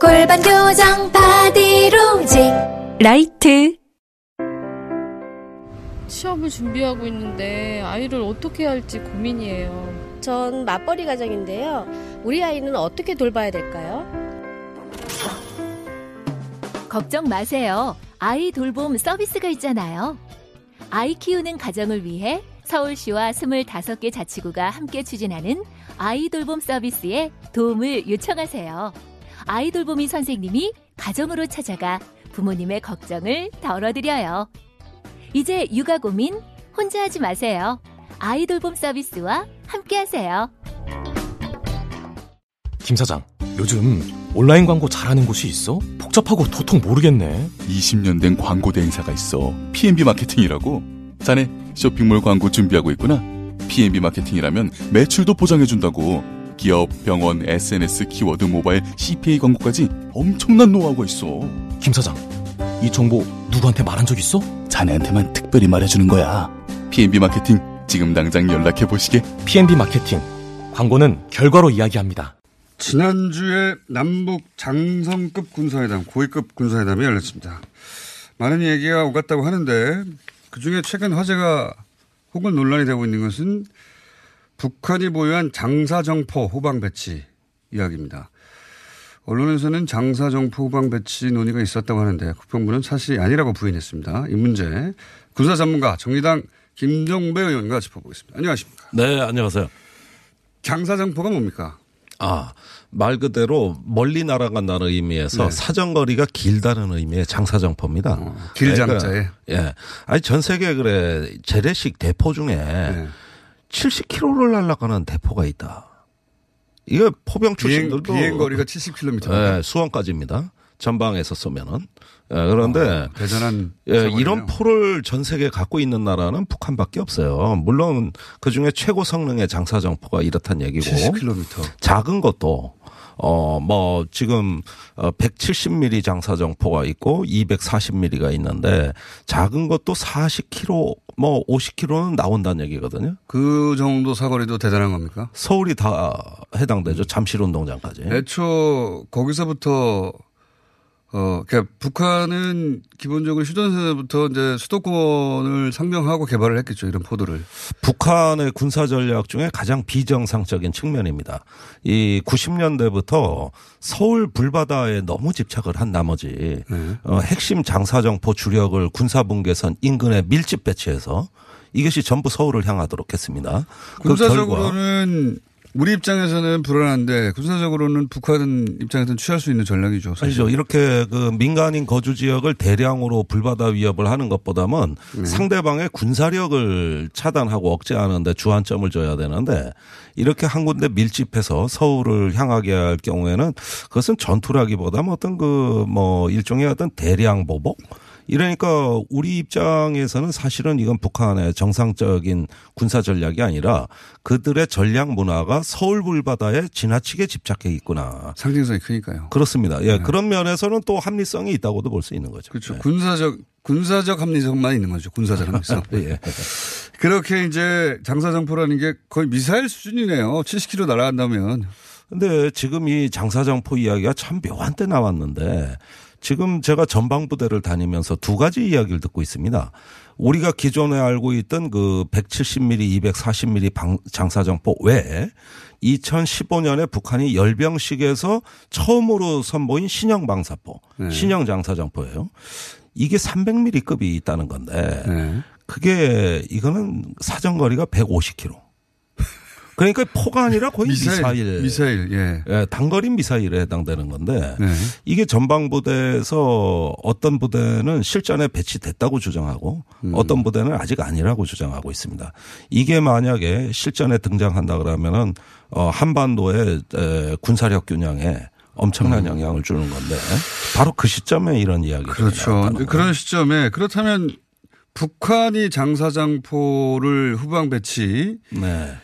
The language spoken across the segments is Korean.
골반 교정 바디로직 라이트 시험을 준비하고 있는데 아이를 어떻게 할지 고민이에요. 전 맞벌이 가정인데요. 우리 아이는 어떻게 돌봐야 될까요? 걱정 마세요. 아이 돌봄 서비스가 있잖아요. 아이 키우는 가정을 위해 서울시와 25개 자치구가 함께 추진하는 아이 돌봄 서비스에 도움을 요청하세요. 아이 돌 보미 선생님이 가정으로 찾아가 부모님의 걱정을 덜어드려요. 이제 육아 고민 혼자 하지 마세요. 아이 돌봄 서비스와 함께 하세요. 김 사장, 요즘 온라인 광고 잘하는 곳이 있어? 복잡하고 도통 모르겠네. 20년 된 광고 대행사가 있어. P&B 마케팅이라고. 자네 쇼핑몰 광고 준비하고 있구나. P&B 마케팅이라면 매출도 보장해준다고. 기업, 병원, SNS, 키워드, 모바일, CPA 광고까지 엄청난 노하우가 있어. 김 사장, 이 정보 누구한테 말한 적 있어? 자네한테만 특별히 말해주는 거야. P&B 마케팅 지금 당장 연락해 보시게. P&B 마케팅. 광고는 결과로 이야기합니다. 지난주에 남북 장성급 군사회담, 고위급 군사회담이 열렸습니다. 많은 얘기가 오갔다고 하는데 그 중에 최근 화제가 혹은 논란이 되고 있는 것은 북한이 보유한 장사정포 후방 배치 이야기입니다. 언론에서는 장사정포 후방 배치 논의가 있었다고 하는데 국방부는 사실이 아니라고 부인했습니다. 이 문제 군사 전문가 정의당 김종배 의원과 짚어보겠습니다. 안녕하십니까? 네, 안녕하세요. 장사정포가 뭡니까? 아, 말 그대로 멀리 날아간다는 의미에서 네. 사정거리가 길다는 의미의 장사정포입니다. 어, 길장자에. 예. 아니, 전 세계 그래, 재래식 대포 중에 네. 70km를 날아가는 대포가 있다. 이거 포병 비행, 출신들도. 비행 거리가 70km. 예, 수원까지입니다. 전방에서 쏘면은. 예, 그런데 대단한 예. 이런 포를 전 세계에 갖고 있는 나라는 북한밖에 없어요. 물론 그 중에 최고 성능의 장사정포가 이렇단 얘기고 70km. 작은 것도 어 뭐 지금 어 170mm 장사정포가 있고 240mm가 있는데 작은 것도 40km 뭐 50km는 나온다는 얘기거든요. 그 정도 사거리도 대단한 겁니까? 서울이 다 해당되죠. 잠실 운동장까지. 애초 거기서부터 어, 그러니까 북한은 기본적으로 휴전선부터 이제 수도권을 상정하고 개발을 했겠죠. 이런 포도를. 북한의 군사 전략 중에 가장 비정상적인 측면입니다. 이 90년대부터 서울 불바다에 너무 집착을 한 나머지 네. 어, 핵심 장사정포 주력을 군사분계선 인근에 밀집 배치해서 이것이 전부 서울을 향하도록 했습니다. 그 결과 군사적으로는 우리 입장에서는 불안한데 군사적으로는 북한 입장에서는 취할 수 있는 전략이죠. 사실. 아니죠. 이렇게 그 민간인 거주 지역을 대량으로 불바다 위협을 하는 것보다는 네. 상대방의 군사력을 차단하고 억제하는데 주안점을 줘야 되는데 이렇게 한 군데 밀집해서 서울을 향하게 할 경우에는 그것은 전투라기보다는 어떤 그 뭐 일종의 어떤 대량 보복 이러니까 우리 입장에서는 사실은 이건 북한의 정상적인 군사 전략이 아니라 그들의 전략 문화가 서울 불바다에 지나치게 집착해 있구나. 상징성이 크니까요. 그렇습니다. 예, 그런 면에서는 또 합리성이 있다고도 볼 수 있는 거죠. 그렇죠. 예. 군사적 군사적 합리성만 있는 거죠. 군사적 합리성. 예. 그렇게 이제 장사정포라는 게 거의 미사일 수준이네요. 70km 날아간다면. 근데 지금 이 장사정포 이야기가 참 묘한 때 나왔는데 지금 제가 전방부대를 다니면서 두 가지 이야기를 듣고 있습니다. 우리가 기존에 알고 있던 그 170mm, 240mm 방, 장사정포 외에 2015년에 북한이 열병식에서 처음으로 선보인 신형 방사포, 네. 신형 장사정포예요. 이게 300mm급이 있다는 건데 네. 그게 이거는 사정거리가 150km. 그러니까 포가 아니라 거의 미사일. 미사일, 예. 예, 단거리 미사일에 해당되는 건데 네. 이게 전방부대에서 어떤 부대는 실전에 배치됐다고 주장하고 음. 어떤 부대는 아직 아니라고 주장하고 있습니다. 이게 만약에 실전에 등장한다 그러면은 어 한반도의 에, 군사력 균형에 엄청난 영향을 주는 건데 바로 그 시점에 이런 이야기가 그렇죠. 그런 시점에 그렇다면 북한이 장사장포를 후방 배치 네.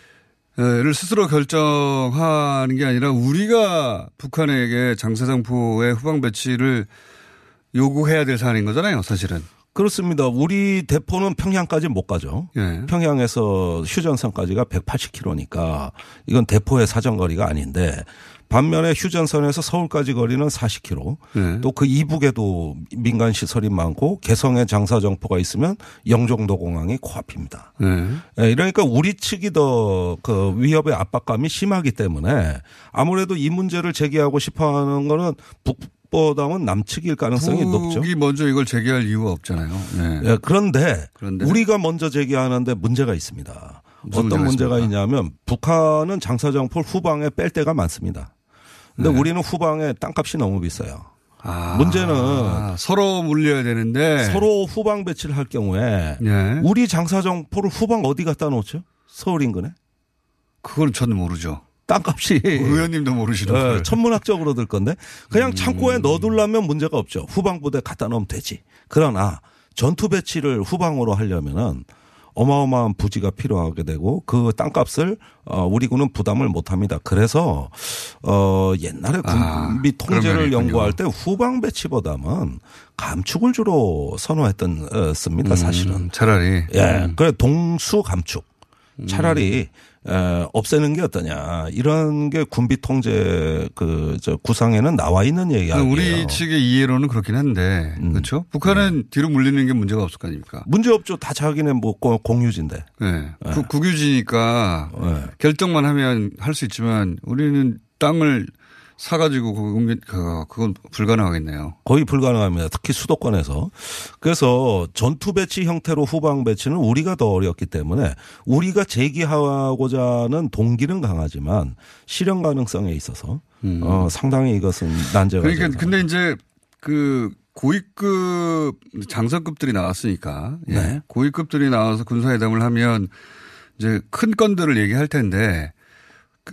를 스스로 결정하는 게 아니라 우리가 북한에게 장사장포의 후방 배치를 요구해야 될 사안인 거잖아요, 사실은. 그렇습니다. 우리 대포는 평양까지 못 가죠. 예. 평양에서 휴전선까지가 180km니까 이건 대포의 사정거리가 아닌데 반면에 휴전선에서 서울까지 거리는 40km. 네. 또그 이북에도 민간 시설이 많고 개성에 장사 정포가 있으면 영종도 공항이 코앞입니다. 네. 예, 이러니까 우리 측이 더 그 위협의 압박감이 심하기 때문에 아무래도 이 문제를 제기하고 싶어 하는 거는 북보다는 남측일 가능성이 높죠. 북이 먼저 이걸 제기할 이유가 없잖아요. 네. 예, 그런데, 그런데? 우리가 먼저 제기하는데 문제가 있습니다. 어떤 문제가? 있냐면 북한은 장사정포를 후방에 뺄 때가 많습니다. 근데 네. 우리는 후방에 땅값이 너무 비싸요. 아, 문제는 서로 물려야 되는데 서로 후방 배치를 할 경우에 네. 우리 장사정포를 후방 어디 갖다 놓죠? 서울 인근에? 그건 저는 모르죠. 땅값이 의원님도 모르시는 예, 거예요. 천문학적으로 들 건데 그냥 창고에 음. 넣어두려면 문제가 없죠. 후방 부대 갖다 놓으면 되지. 그러나 전투 배치를 후방으로 하려면은 어마어마한 부지가 필요하게 되고 그 땅값을 어 우리 군은 부담을 못 합니다. 그래서 어 옛날에 아, 군비 그런 통제를. 연구할 때 후방 배치보다는 감축을 주로 선호했던 어, 습니다. 사실은. 음, 차라리. 예. 그래 동수 감축. 차라리 에, 없애는 게 어떠냐. 이런 게 군비 통제 그 저 구상에는 나와 있는 얘기예요. 우리 측의 이해로는 그렇긴 한데 음. 그렇죠. 북한은 뒤로 물리는 게 문제가 없을 거 아닙니까? 문제 없죠. 다 자기네 뭐 고- 공유진데. 네. 국- 국유지니까 네. 결정만 하면 할 수 있지만 우리는 땅을 사가지고 그건, 그- 그건 불가능하겠네요. 거의 불가능합니다. 특히 수도권에서. 그래서 전투 배치 형태로 후방 배치는 우리가 더 어렵기 때문에 우리가 제기하고자 하는 동기는 강하지만 실현 가능성에 있어서 어, 상당히 이것은 난제가 음. 그러니까. 근데 이제 그 고위급 장성급들이 나왔으니까 예. 네. 고위급들이 나와서 군사회담을 하면 이제 큰 건들을 얘기할 텐데 그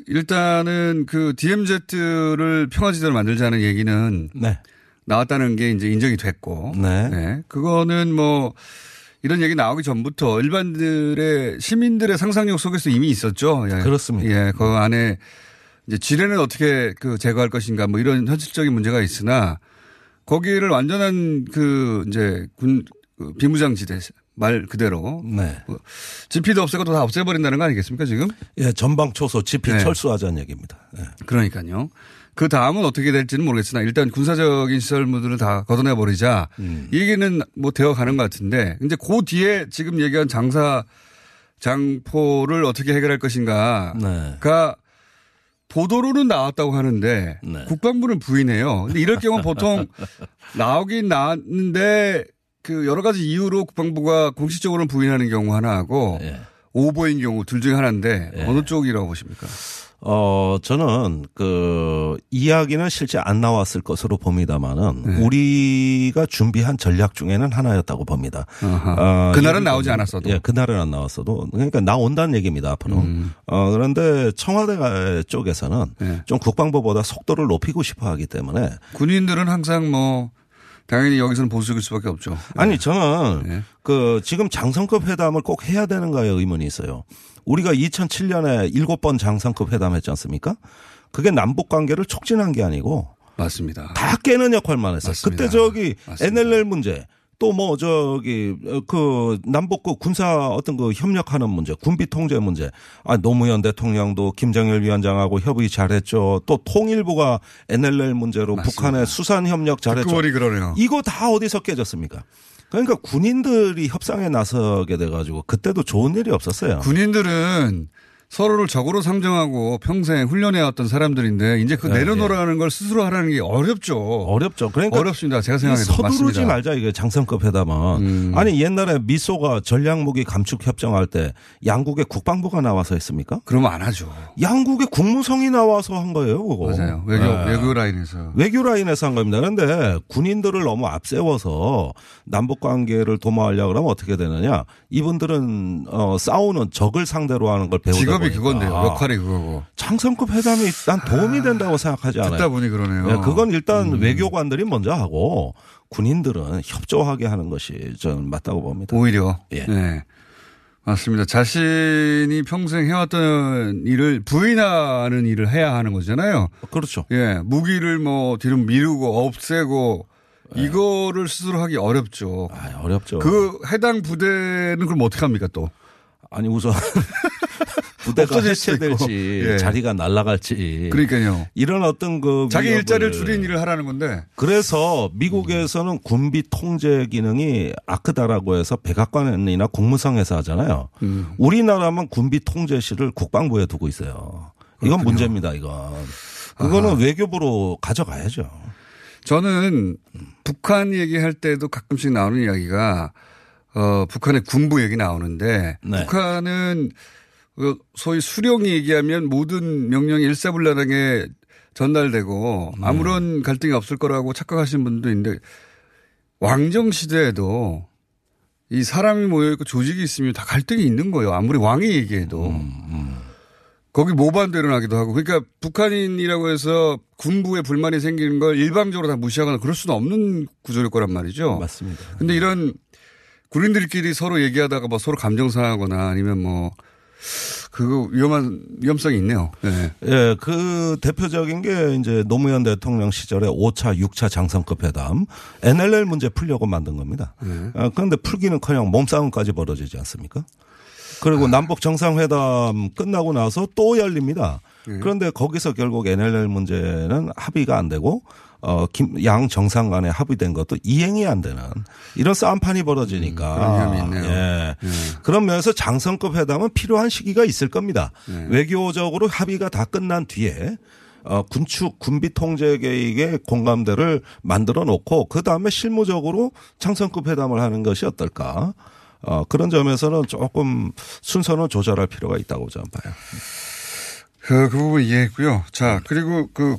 일단은 그 DMZ를 평화지대로 만들자는 얘기는 네. 나왔다는 게 이제 인정이 됐고 네. 그거는 뭐 이런 얘기 나오기 전부터 일반들의 시민들의 상상력 속에서 이미 있었죠. 예. 그렇습니다. 예, 그 안에 이제 지뢰는 어떻게 그 제거할 것인가 뭐 이런 현실적인 문제가 있으나 거기를 완전한 그 이제 군그 비무장지대 말 그대로 네. 지피도 없애고 다 없애버린다는 거 아니겠습니까 지금? 예, 전방 초소 지피 네. 철수하자는 얘기입니다. 예. 그러니까요. 그 다음은 어떻게 될지는 모르겠으나 일단 군사적인 시설물들을 다 걷어내 버리자. 음. 이 얘기는 뭐 되어 가는 것 같은데 이제 그 뒤에 지금 얘기한 장사 장포를 어떻게 해결할 것인가가 네. 보도로는 나왔다고 하는데 네. 국방부는 부인해요. 근데 이럴 경우 보통 나오긴 나왔는데 그 여러 가지 이유로 국방부가 공식적으로는 부인하는 경우 하나하고 예. 오보인 경우 둘 중에 하나인데 예. 어느 쪽이라고 보십니까? 어, 저는 그 이야기는 실제 안 나왔을 것으로 봅니다만은 네. 우리가 준비한 전략 중에는 하나였다고 봅니다. 아하. 어, 그날은 나오지 않았어도. 예, 그날은 안 나왔어도. 그러니까 나온다는 얘기입니다, 앞으로. 음. 어, 그런데 청와대 쪽에서는 네. 좀 국방부보다 속도를 높이고 싶어 하기 때문에 군인들은 항상 뭐 당연히 여기서는 보수적일 수밖에 없죠. 아니 저는 네. 그 지금 장성급 회담을 꼭 해야 되는가에 의문이 있어요. 우리가 2007년에 일곱 번 장성급 회담했지 않습니까? 그게 남북 관계를 촉진한 게 아니고 맞습니다. 다 깨는 역할만 했어요. 맞습니다. 그때 저기 맞습니다. NLL 문제 또 뭐 저기 어, 그 남북 그 군사 어떤 그 협력하는 문제, 군비 통제 문제. 아 노무현 대통령도 김정일 위원장하고 협의 잘했죠. 또 통일부가 NLL 문제로 맞습니다. 북한의 수산 협력 잘했죠. 보니 그러네요. 이거 다 어디서 깨졌습니까? 그러니까 군인들이 협상에 나서게 돼가지고 그때도 좋은 일이 없었어요. 군인들은 서로를 적으로 상정하고 평생 훈련해왔던 사람들인데 이제 그 네, 내려놓으라는 걸 스스로 하라는 게 어렵죠. 어렵죠. 그러니까 어렵습니다. 제가 이 생각해도 서두르지 맞습니다. 말자 이게 장성급 회담은 음. 아니 옛날에 미소가 전략무기 감축 협정할 때 양국의 국방부가 나와서 했습니까? 그러면 안 하죠. 양국의 국무성이 나와서 한 거예요. 그거. 맞아요. 외교 네. 외교 라인에서 외교 라인에서 한 겁니다. 그런데 군인들을 너무 앞세워서 남북 관계를 도모하려고 그러면 어떻게 되느냐? 이분들은 어 싸우는 적을 상대로 하는 걸 배우다 직업이. 그건데요. 역할이 그거고. 장성급 회담이 난 도움이 된다고 생각하지 않아요. 듣다 보니 그러네요. 음. 예, 그건 일단 외교관들이 먼저 하고 군인들은 협조하게 하는 것이 저는 맞다고 봅니다. 오히려. 예. 네. 맞습니다. 자신이 평생 해왔던 일을 부인하는 일을 해야 하는 거잖아요. 그렇죠. 예. 무기를 뭐 뒤로 미루고 없애고 예. 이거를 스스로 하기 어렵죠. 아, 어렵죠. 그 해당 부대는 그럼 어떻게 합니까 또? 아니 우선 부대가 해체될지. 예. 자리가 날아갈지 그러니까요. 이런 어떤 그 자기 일자리를 줄인 일을 하라는 건데. 그래서 미국에서는 군비 통제 기능이 아크다라고 해서 백악관이나 국무성에서 하잖아요. 음. 우리나라만 군비 통제실을 국방부에 두고 있어요. 이건 문제입니다. 이건 그거는 외교부로 가져가야죠. 저는 북한 얘기할 때도 가끔씩 나오는 이야기가 어 북한의 군부 얘기 나오는데 네. 북한은 그 소위 수령이 얘기하면 모든 명령이 일사불란하게 전달되고 네. 아무런 갈등이 없을 거라고 착각하시는 분도 있는데 왕정 시대에도 이 사람이 모여 있고 조직이 있으면 다 갈등이 있는 거예요. 아무리 왕이 얘기해도. 음, 거기 모반도 일어나기도 하고. 그러니까 북한인이라고 해서 군부에 불만이 생기는 걸 일방적으로 다 무시하거나 그럴 수는 없는 구조일 거란 말이죠. 맞습니다. 근데 이런 군인들끼리 서로 얘기하다가 뭐 서로 감정 상하거나 아니면 뭐 그거 위험한 위험성이 있네요. 네. 예, 그 대표적인 게 이제 노무현 대통령 시절에 5차, 6차 장성급 회담 NLL 문제 풀려고 만든 겁니다. 네. 아, 그런데 풀기는커녕 몸싸움까지 벌어지지 않습니까? 그리고 남북 정상회담 끝나고 나서 또 열립니다. 네. 그런데 거기서 결국 NLL 문제는 합의가 안 되고 어, 김, 양 정상 간에 합의된 것도 이행이 안 되는 이런 싸움판이 벌어지니까. 그런 위험이 있네요. 예. 그런 면에서 장성급 회담은 필요한 시기가 있을 겁니다. 네. 외교적으로 합의가 다 끝난 뒤에 어, 군축 군비 통제 계획의 공감대를 만들어 놓고 그 다음에 실무적으로 장성급 회담을 하는 것이 어떨까? 어, 그런 점에서는 조금 순서는 조절할 필요가 있다고 저는 봐요. 그, 그 부분 이해했고요. 자, 그리고 그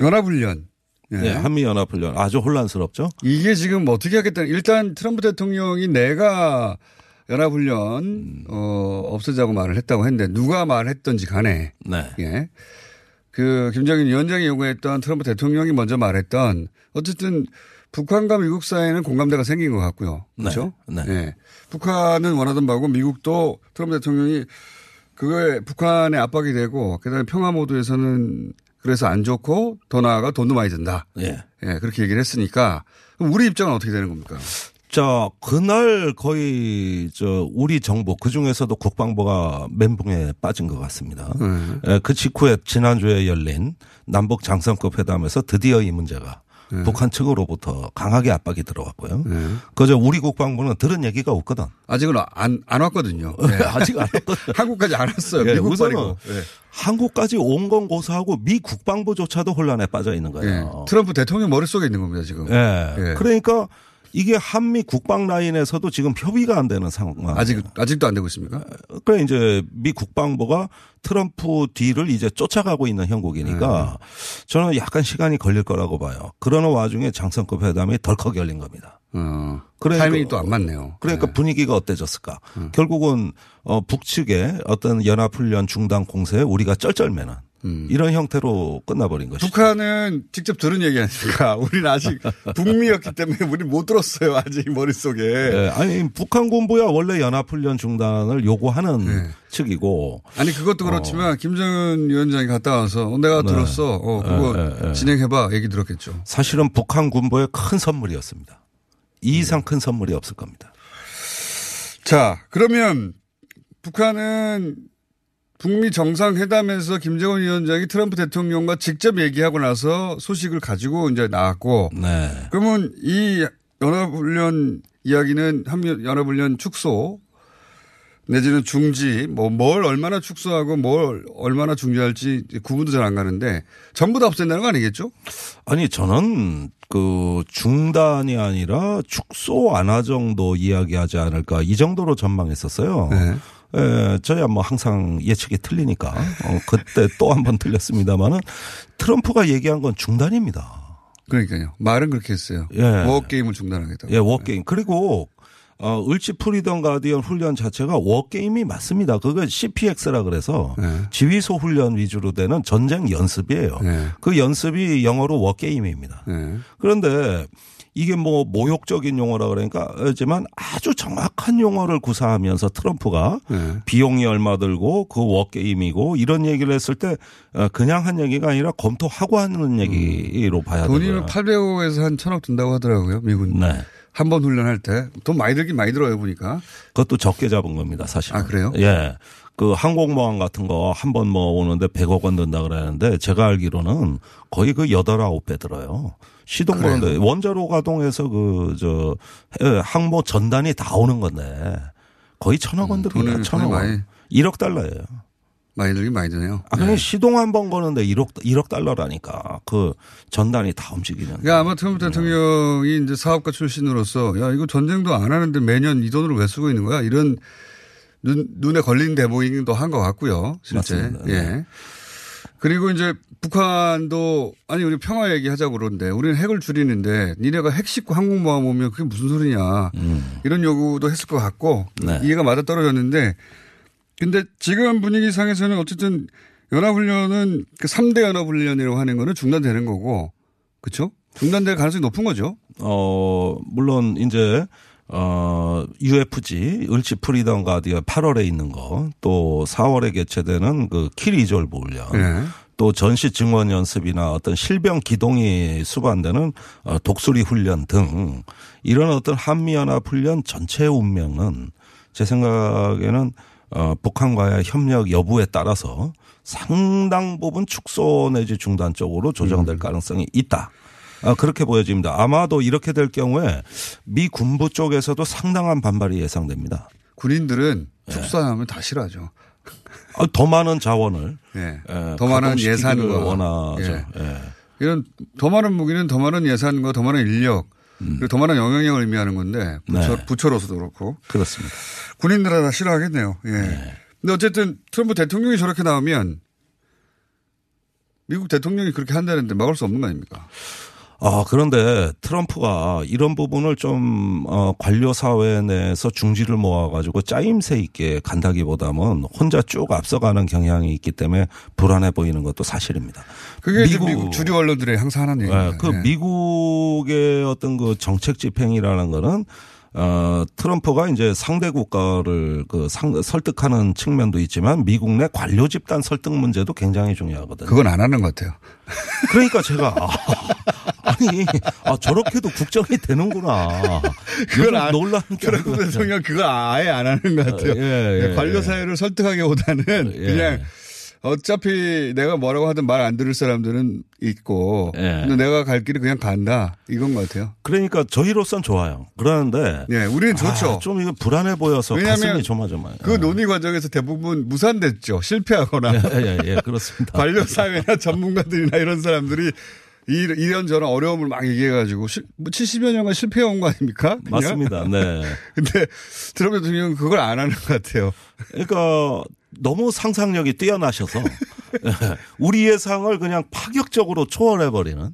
연합훈련. 예. 네, 한미연합훈련 아주 혼란스럽죠. 이게 지금 어떻게 하겠다는 일단 트럼프 대통령이 내가 연합훈련 어 없애자고 말을 했다고 했는데 누가 말했던지 간에 네. 예. 그 김정인 위원장이 요구했던 트럼프 대통령이 먼저 말했던 어쨌든 북한과 미국 사이에는 공감대가 생긴 것 같고요. 그렇죠? 네. 예. 북한은 원하던 바고 미국도 트럼프 대통령이 그거에 북한의 압박이 되고 그다음에 평화 모드에서는 그래서 안 좋고 더 나아가 돈도 많이 든다. 예. 예, 그렇게 얘기를 했으니까 우리 입장은 어떻게 되는 겁니까? 자, 그날 거의 저 우리 정부 그 중에서도 국방부가 멘붕에 빠진 것 같습니다. 네. 예, 그 직후에 지난주에 열린 남북 장성급 회담에서 드디어 이 문제가 네. 북한 측으로부터 강하게 압박이 들어왔고요. 그저 우리 국방부는 들은 얘기가 없거든. 아직은 안, 안 왔거든요. 네. 아직 안 왔거든. 한국까지 안 왔어요. 예, 미국 우선은 말이고. 예. 한국까지 온 건 고사하고 미 국방부조차도 혼란에 빠져 있는 예. 거예요. 트럼프 대통령 머릿속에 있는 겁니다, 지금. 예. 예. 그러니까 이게 한미 국방 라인에서도 지금 협의가 안 되는 상황. 아직, 아직도 안 되고 있습니까? 그래 이제 미 국방부가 트럼프 뒤를 이제 쫓아가고 있는 형국이니까 저는 약간 시간이 걸릴 거라고 봐요. 그러는 와중에 장성급 회담이 덜컥 열린 겁니다. 어. 그러니까- 타이밍이 또 안 맞네요. 그러니까 분위기가 어때졌을까? 결국은 어 북측의 어떤 연합훈련 중단 공세에 우리가 쩔쩔매는 이런 형태로 끝나버린 것이죠. 북한은 직접 들은 얘기 아닙니까? 우리는 아직 북미였기 때문에 우리 못 들었어요. 아직 머릿속에. 예, 아니 북한 군부야 원래 연합훈련 중단을 요구하는 측이고 아니 그것도 그렇지만 김정은 위원장이 갔다 와서 어, 내가 네. 들었어. 어, 그거 예, 예, 예. 진행해봐. 얘기 들었겠죠. 사실은 북한 군부의 큰 선물이었습니다. 이 이상 큰 선물이 없을 겁니다. 자, 그러면 북한은 북미 정상회담에서 김정은 위원장이 트럼프 대통령과 직접 얘기하고 나서 소식을 가지고 이제 나왔고 네. 그러면 이 연합훈련 이야기는 한미 연합훈련 축소 내지는 중지 뭐 뭘 얼마나 축소하고 뭘 얼마나 중지할지 구분도 잘 안 가는데 전부 다 없앤다는 거 아니겠죠? 아니 저는 그 중단이 아니라 축소 완화 정도 이야기하지 않을까 이 정도로 전망했었어요. 네. 예, 저야 뭐 항상 예측이 틀리니까 어, 그때 또 한 번 틀렸습니다만은 트럼프가 얘기한 건 중단입니다. 그러니까요. 말은 그렇게 했어요. 예. 워게임을 중단하겠다고. 예, 워게임. 그리고 어, 을지 프리던 가디언 훈련 자체가 워게임이 맞습니다. 그거 CPX라 그래서 네. 지휘소 훈련 위주로 되는 전쟁 연습이에요. 네. 그 연습이 영어로 워게임입니다. 네. 그런데 이게 뭐 모욕적인 용어라 그러니까 하지만 아주 정확한 용어를 구사하면서 트럼프가 네. 비용이 얼마 들고 그 워게임이고 이런 얘기를 했을 때 어, 그냥 한 얘기가 아니라 검토하고 하는 얘기로 봐야 돈이면 되고요. 800억에서 한 1000억 든다고 하더라고요. 미군. 네. 한번 훈련할 때. 돈 많이 들긴 많이 들어요, 보니까. 그것도 적게 잡은 겁니다, 사실. 아, 그래요? 예. 그 항공모함 같은 거 한 번 뭐 오는데 100억 원 든다 그러는데 제가 알기로는 거의 그 8, 9배 들어요. 시동? 거는데 원자로 가동해서 그, 저, 해- 항모 전단이 다 오는 건데 거의 천억 원. 음, 돈을 천억 많이- 원. 1억 달러예요. 많이 들긴 많이 드네요. 아, 그냥 시동 한 번 거는데 1억, 1억 달러라니까. 그 전단이 다 움직이는. 그러니까 아마 트럼프 대통령이 이제 사업가 출신으로서 야, 이거 전쟁도 안 하는데 매년 이 돈을 왜 쓰고 있는 거야? 이런 눈, 눈에 걸린 대목이기도 한 것 같고요. 실제. 맞습니다. 네. 예. 그리고 이제 북한도 아니 우리 평화 얘기하자고 그러는데 우리는 핵을 줄이는데 니네가 핵 싣고 항공모함 오면 그게 무슨 소리냐 이런 요구도 했을 것 같고 음. 네. 이해가 맞아 떨어졌는데 근데 지금 분위기상에서는 어쨌든 연합훈련은 그 3대 연합훈련이라고 하는 거는 중단되는 거고 그렇죠? 중단될 가능성이 높은 거죠. 어, 물론 이제 어, UFG, 을지 프리던 가디언 8월에 있는 거, 또 4월에 개최되는 그 키리졸브 훈련, 네. 또 전시 증원 연습이나 어떤 실병 기동이 수반되는 어, 독수리 훈련 등 이런 어떤 한미연합 훈련 전체의 운명은 제 생각에는 어, 북한과의 협력 여부에 따라서 상당 부분 축소 내지 중단 쪽으로 조정될 가능성이 있다. 아, 그렇게 보여집니다. 아마도 이렇게 될 경우에 미 군부 쪽에서도 상당한 반발이 예상됩니다. 군인들은 네. 축소하면 다 싫어하죠. 아, 더 많은 자원을 예. 예, 더 많은 예산과 원하죠. 예. 예. 이런 더 많은 무기는 더 많은 예산과 더 많은 인력 그리고 더 많은 영향력을 의미하는 건데 부처, 음. 네. 부처로서도 그렇고 그렇습니다. 군인들은 다 싫어하겠네요. 예. 네. 근데 어쨌든 트럼프 대통령이 저렇게 나오면 미국 대통령이 그렇게 한다는데 막을 수 없는 거 아닙니까? 아, 그런데 트럼프가 이런 부분을 좀, 어, 관료 사회 내에서 중지를 모아가지고 짜임새 있게 간다기보다는 혼자 쭉 앞서가는 경향이 있기 때문에 불안해 보이는 것도 사실입니다. 그게 미국, 미국 주류 언론들이 항상 하는 얘기입니다. 네, 그 예. 미국의 어떤 그 정책 집행이라는 거는 어, 트럼프가 이제 상대 국가를 그 상, 설득하는 측면도 있지만 미국 내 관료 집단 설득 문제도 굉장히 중요하거든요. 그건 안 하는 것 같아요. 그러니까 제가 아, 아니 아 저렇게도 국정이 되는구나. 요즘 안- 놀라는 게 아니고 대통령 그거 아예 안 하는 것 같아요. 예, 예, 관료 예. 사회를 설득하기보다는 예. 그냥 어차피 내가 뭐라고 하든 말 안 들을 사람들은 있고 예. 근데 내가 갈 길이 그냥 간다 이건 것 같아요. 그러니까 저희로선 좋아요. 그러는데 예, 우리는 좋죠. 아, 좀 이거 불안해 보여서 가슴이 조마조마해요. 그 논의 과정에서 대부분 무산됐죠. 실패하거나 예, 예, 예, 그렇습니다. 관료 사회나 전문가들이나 이런 사람들이 이- 이런저런 어려움을 막 얘기해가지고 실- 뭐 70여 년간 실패해온 거 아닙니까? 그냥? 맞습니다. 네. 근데 트럼프 대통령은 그걸 안 하는 것 같아요. 그러니까 너무 상상력이 뛰어나셔서 우리 예상을 그냥 파격적으로 초월해 버리는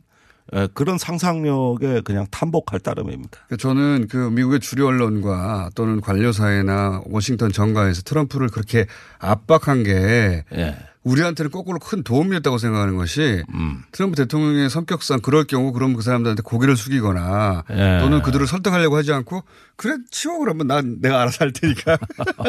그런 상상력에 그냥 탐복할 따름입니다. 그러니까 저는 그 미국의 주류 언론과 또는 관료 사회나 워싱턴 정가에서 트럼프를 그렇게 압박한 게 예. 우리한테는 거꾸로 큰 도움이었다고 생각하는 것이 음. 트럼프 대통령의 성격상 그럴 경우 그럼 그 사람들한테 고개를 숙이거나 예. 또는 그들을 설득하려고 하지 않고 그래 치워 그러면 난 내가 알아서 할 테니까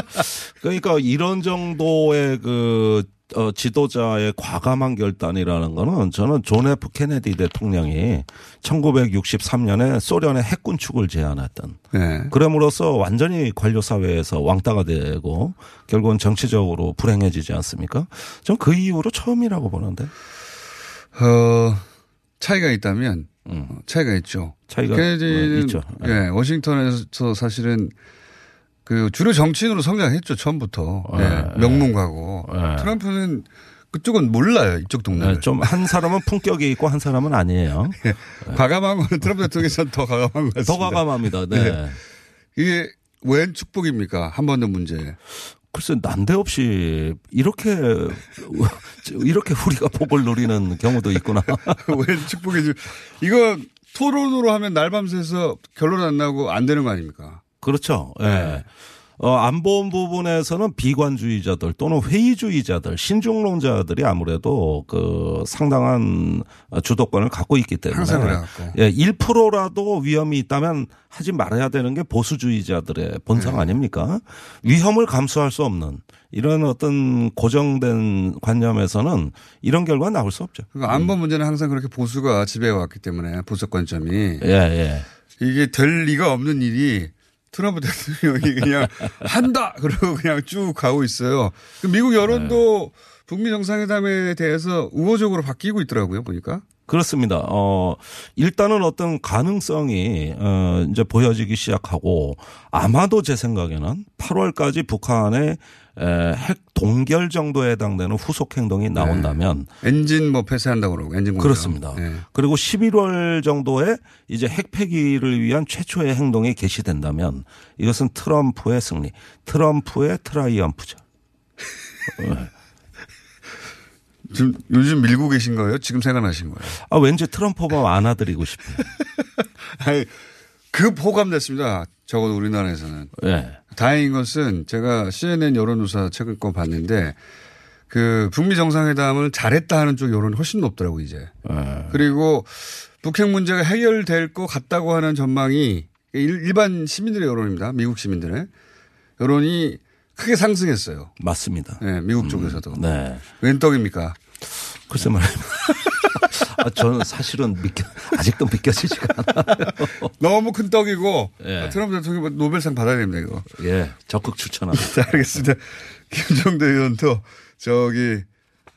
그러니까 이런 정도의 그 어, 지도자의 과감한 결단이라는 거는 저는 존 F 케네디 대통령이 1963년에 소련의 핵군축을 제안했던 네. 그럼으로써 완전히 관료 사회에서 왕따가 되고 결국은 정치적으로 불행해지지 않습니까? 전 그 이후로 처음이라고 보는데. 어, 차이가 있다면 어, 차이가 있죠. 음. 차이가 케네디는 어, 있죠. 예, 워싱턴에서 사실은 그 주로 정치인으로 성장했죠 처음부터 예, 예, 명문가고 예. 트럼프는 그쪽은 몰라요 이쪽 동네를. 네, 좀 한 사람은 품격이 있고 한 사람은 아니에요. 과감한 거는 트럼프 대통령에서 더 과감한 것 같습니다. 더 과감합니다. 네. 이게 웬 축복입니까? 한 번 더 문제. 글쎄 난데없이 이렇게 이렇게 우리가 복을 누리는 경우도 있구나. 웬 축복이지. 이거 토론으로 하면 날밤새서 결론 안 나고 안 되는 거 아닙니까? 그렇죠. 예. 어, 안보험 부분에서는 비관주의자들 또는 회의주의자들, 신중론자들이 아무래도 그 상당한 주도권을 갖고 있기 때문에. 항상 그래갖고. 예, 1%라도 위험이 있다면 하지 말아야 되는 게 보수주의자들의 본성 네. 아닙니까? 위험을 감수할 수 없는 이런 어떤 고정된 관념에서는 이런 결과 나올 수 없죠. 그 안보 문제는 항상 그렇게 보수가 지배해 왔기 때문에 보수 관점이 예, 예. 이게 될 리가 없는 일이 트럼프 대통령이 그냥 한다 그러고 그냥 쭉 가고 있어요. 그 미국 여론도 북미 정상회담에 대해서 우호적으로 바뀌고 있더라고요 보니까. 그렇습니다. 어, 일단은 어떤 가능성이, 어, 이제 보여지기 시작하고 아마도 제 생각에는 8월까지 북한의 에, 핵 동결 정도에 해당되는 후속 행동이 나온다면 엔진 뭐 폐쇄한다고 그러고 엔진 공장. 그렇습니다. 네. 그리고 11월 정도에 이제 핵 폐기를 위한 최초의 행동이 개시된다면 이것은 트럼프의 승리, 트럼프의 triumph죠. 지금 요즘 밀고 계신 거예요? 지금 생각나신 거예요? 아, 왠지 트럼프만 안아드리고 싶어요. 아니, 그 포함됐습니다. 적어도 우리나라에서는. 예. 다행인 것은 제가 CNN 여론조사 최근 거 봤는데 그 북미 정상회담을 잘했다 하는 쪽 여론이 훨씬 높더라고 이제. 예. 그리고 북핵 문제가 해결될 것 같다고 하는 전망이 일- 일반 시민들의 여론입니다. 미국 시민들의 여론이 크게 상승했어요. 맞습니다. 네, 미국 쪽에서도. 네. 웬 떡입니까? 글쎄 말이에요. 아, 저는 사실은 믿겨, 아직도 믿겨지지가 않아요. 너무 큰 떡이고 예. 트럼프 대통령 뭐 노벨상 받아야 됩니다 이거. 예, 적극 추천합니다. 자, 알겠습니다. 김정대 의원도 저기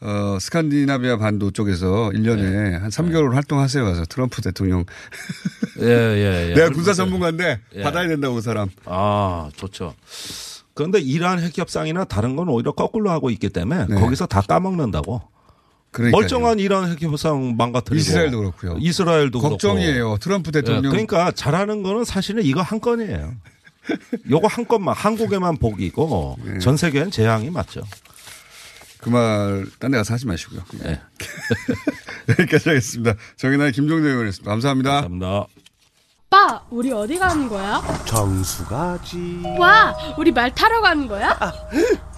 어, 스칸디나비아 반도 쪽에서 1년에 네. 한 3개월 활동하세요. 가서 트럼프 대통령. 예, 예, 예. 내가 군사 전문가인데 예. 받아야 된다고 그 사람. 아, 좋죠. 그런데 이란 핵협상이나 다른 건 오히려 거꾸로 하고 있기 때문에 네. 거기서 다 까먹는다고. 그러니까요. 멀쩡한 이란 핵협상 망가뜨리고. 이스라엘도 그렇고요. 이스라엘도 걱정이에요. 그렇고. 트럼프 예, 대통령. 그러니까 잘하는 거는 사실은 이거 한 건이에요. 요거 한 건만 한국에만 복이고 네. 전 세계엔 재앙이 맞죠. 그 말 딴 데 가서 하지 마시고요. 네. 여기까지 하겠습니다. 정의나의 김종대 의원이었습니다. 감사합니다. 감사합니다. 오빠, 우리 어디 가는 거야? 정수 가지. 와, 우리 말 타러 가는 거야?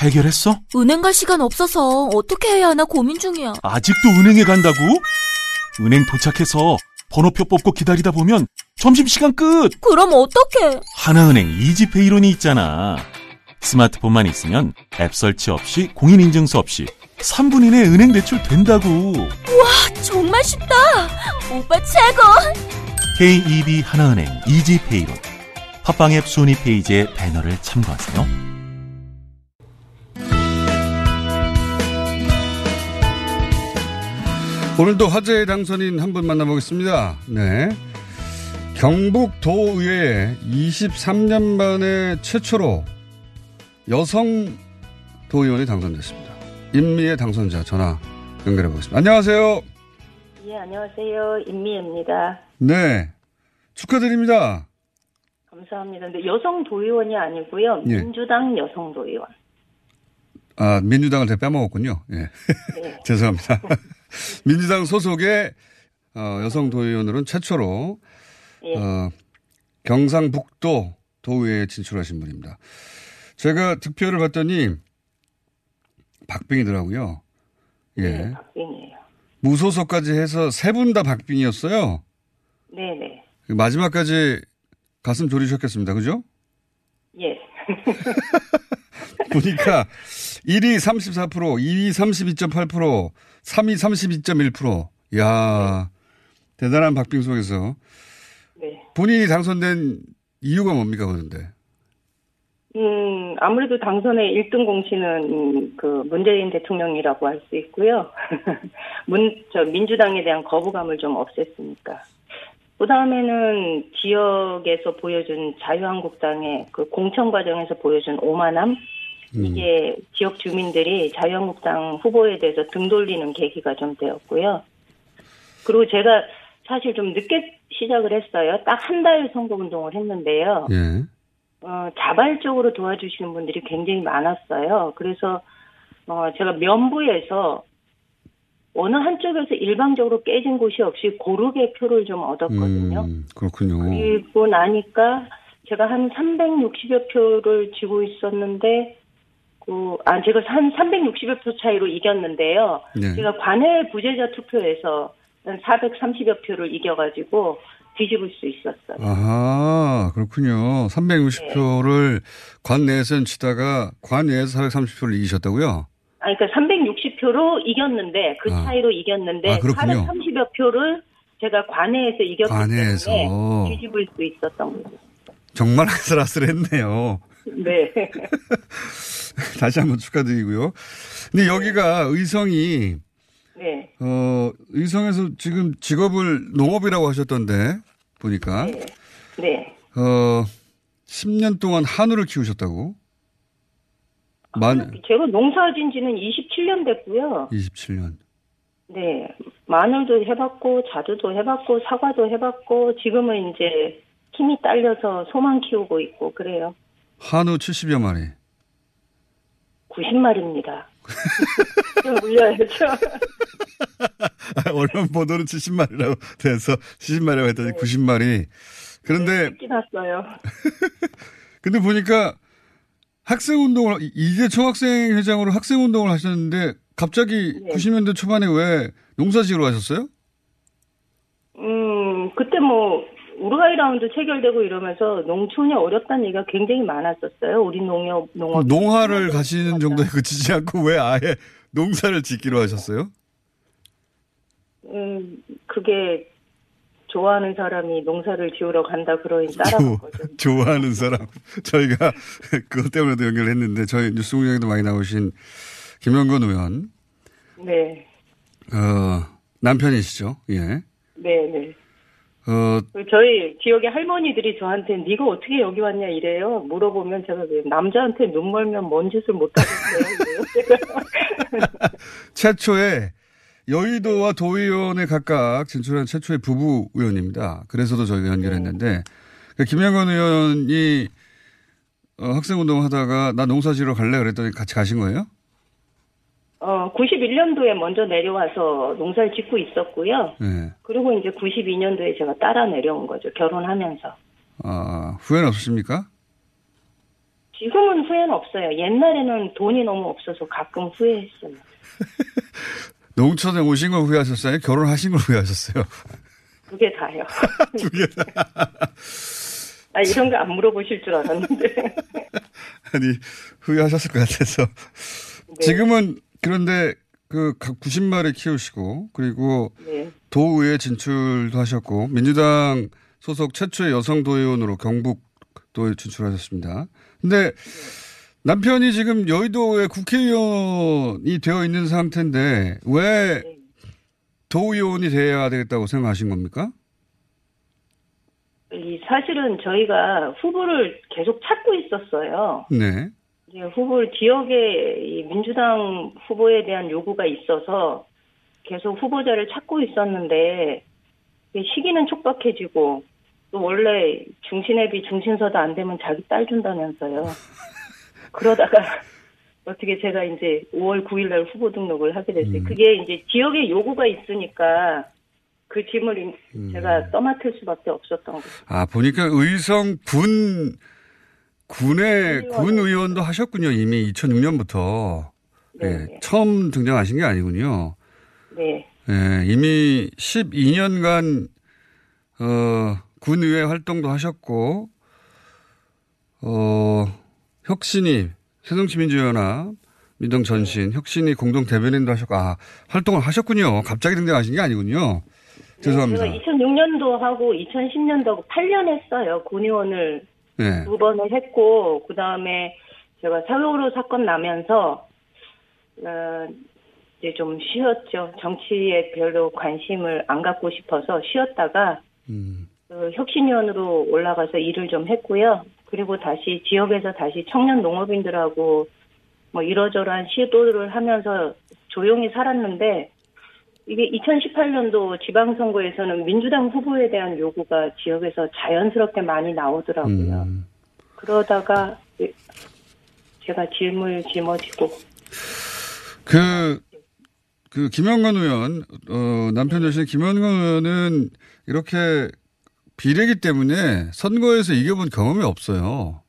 해결했어? 은행 갈 시간 없어서 어떻게 해야 하나 고민 중이야. 아직도 은행에 간다고? 은행 도착해서 번호표 뽑고 기다리다 보면 점심시간 끝! 그럼 어떡해? 하나은행 이지페이론이 있잖아. 스마트폰만 있으면 앱 설치 없이 공인인증서 없이 3분 이내 은행 대출 된다고. 와, 정말 쉽다. 오빠 최고. KEB 하나은행 이지페이론. 팟빵 앱 순위 페이지의 배너를 참고하세요. 오늘도 화제의 당선인 한 분 만나보겠습니다. 네. 경북도의회에 23년 만에 최초로 여성 도의원이 당선됐습니다. 임미의 당선자 전화 연결해 보겠습니다. 안녕하세요. 예, 안녕하세요. 임미애입니다. 네. 축하드립니다. 감사합니다. 근데 여성 도의원이 아니고요. 예. 민주당 여성 도의원. 아, 민주당을 제가 빼먹었군요. 예. 죄송합니다. 민주당 소속의 어, 여성 도의원으로는 최초로 예. 어, 경상북도 도의회에 진출하신 분입니다. 제가 득표를 봤더니 박빙이더라고요. 예. 네, 박빙이에요. 무소속까지 해서 세 분 다 박빙이었어요. 네네. 마지막까지 가슴 졸이셨겠습니다. 그죠? 예. 보니까 1위 34%, 2위 32.8%, 3위 32.1%. 야 대단한 박빙 속에서 네. 본인이 당선된 이유가 뭡니까 그런데? 음, 아무래도 당선의 1등 공신은 음, 그 문재인 대통령이라고 할 수 있고요. 문, 저 민주당에 대한 거부감을 좀 없앴으니까. 그 다음에는 지역에서 보여준 자유한국당의 그 공천 과정에서 보여준 오만함, 이게 지역 주민들이 자유한국당 후보에 대해서 등 돌리는 계기가 좀 되었고요. 그리고 제가 사실 좀 늦게 시작을 했어요. 딱 한 달 선거 운동을 했는데요. 예. 어, 자발적으로 도와주시는 분들이 굉장히 많았어요. 그래서 어, 제가 면부에서 어느 한쪽에서 일방적으로 깨진 곳이 없이 고르게 표를 좀 얻었거든요. 음, 그렇군요. 그리고 나니까 제가 한 360여 표를 쥐고 있었는데, 그, 아, 제가 한 360여 표 차이로 이겼는데요. 네. 제가 관외 부재자 투표에서 한 430여 표를 이겨가지고 뒤집을 수 있었어요. 아하, 그렇군요. 360표를 관 내에서는 치다가 관 외에서 430표를 이기셨다고요? 아, 그러니까 360표로 이겼는데, 그 아. 차이로 이겼는데, 아, 그렇군요. 430여 표를 제가 관외에서 이겼기 관외에서. 때문에 뒤집을 수 있었던 거죠. 정말 아슬아슬했네요. 네. 다시 한번 축하드리고요. 근데 여기가 의성이 네. 어 의성에서 지금 직업을 농업이라고 하셨던데 보니까 네. 어 10년 동안 한우를 키우셨다고? 만 제가 농사진 지는 27년 됐고요. 27년. 네. 마늘도 해봤고, 자두도 해봤고, 사과도 해봤고, 지금은 이제 힘이 딸려서 소만 키우고 있고, 그래요. 한우 70여 마리. 90마리입니다. 좀 물려야죠. 언론 보도는 70마리라고 돼서 70마리라고 했더니 90마리. 그런데 끼났어요. 근데 보니까 학생 운동을 이제 총학생 회장으로 학생 운동을 하셨는데 갑자기 90년대 초반에 왜 농사지으러 가셨어요? 음, 그때 뭐, 우루과이 라운드 체결되고 이러면서 농촌이 어렵다는 얘기가 굉장히 많았었어요. 우리 농협, 농업. 농화를 가시는 정도에 그치지 않고 왜 아예 농사를 짓기로 하셨어요? 음, 그게 좋아하는 사람이 농사를 지으러 간다 그러니 따라간 거죠. 좋아하는 사람. 저희가 그것 때문에도 연결했는데 저희 뉴스 공장에도 많이 나오신 김영건 의원 네, 어, 남편이시죠? 예. 네, 네. 어, 저희 지역의 할머니들이 저한테 네가 어떻게 여기 왔냐 이래요. 물어보면 제가 왜 남자한테 눈 멀면 뭔 짓을 못 하겠어요. 최초의 여의도와 도의원에 각각 진출한 최초의 부부 의원입니다. 그래서도 저희가 연결했는데 그 김영건 의원이 어, 학생 운동 하다가 나 농사 지러 갈래 그랬더니 같이 가신 거예요? 어, 91년도에 먼저 내려와서 농사를 짓고 있었고요. 네. 그리고 이제 92년도에 제가 따라 내려온 거죠. 결혼하면서. 아, 후회는 없으십니까? 지금은 후회는 없어요. 옛날에는 돈이 너무 없어서 가끔 후회했어요. 농촌에 오신 걸 후회하셨어요? 결혼하신 걸 후회하셨어요? 그게 다요. 두 개 다. 아, 이런 거 안 물어보실 줄 알았는데. 아니, 후회하셨을 것 같아서. 네. 지금은 그런데 그 90마리 키우시고 그리고 네. 도의회 진출도 하셨고 민주당 소속 최초의 여성 도의원으로 경북도에 진출하셨습니다. 근데 남편이 지금 여의도의 국회의원이 되어 있는 상태인데 왜 도의원이 돼야 되겠다고 생각하신 겁니까? 이 사실은 저희가 후보를 계속 찾고 있었어요. 네. 후보를 지역에 이 민주당 후보에 대한 요구가 있어서 계속 후보자를 찾고 있었는데 이 시기는 촉박해지고 또 원래 중신회비 중신서도 안 되면 자기 딸 준다면서요. 그러다가 어떻게 제가 이제 5월 9일 날 후보 등록을 하게 됐어요. 음. 그게 이제 지역의 요구가 있으니까 그 짐을 인- 음. 제가 떠맡을 수밖에 없었던 거죠. 아, 보니까 의성 군, 군의, 군 의원도 하셨군요. 이미 2006년부터. 예, 처음 등장하신 게 아니군요. 네. 예, 이미 12년간, 어, 군의회 활동도 하셨고, 어, 혁신이, 새정치민주연합, 민정 전신, 혁신이 공동 대변인도 하셨고, 아, 활동을 하셨군요. 갑자기 등장하신 게 아니군요. 죄송합니다. 제가 2006년도 하고 2010년도 하고 8년 했어요. 군의원을 네. 두 번을 했고 그 다음에 제가 세월호 사건 나면서 어, 이제 좀 쉬었죠. 정치에 별로 관심을 안 갖고 싶어서 쉬었다가 그 혁신위원으로 올라가서 일을 좀 했고요. 그리고 다시 지역에서 다시 청년 농업인들하고 뭐 이러저러한 시도를 하면서 조용히 살았는데 이게 2018년도 지방선거에서는 민주당 후보에 대한 요구가 지역에서 자연스럽게 많이 나오더라고요. 그러다가 제가 짐을 짊어지고 그, 그, 김영건 의원, 어, 남편 되신 김영건 의원은 이렇게 비례기 때문에 선거에서 이겨본 경험이 없어요.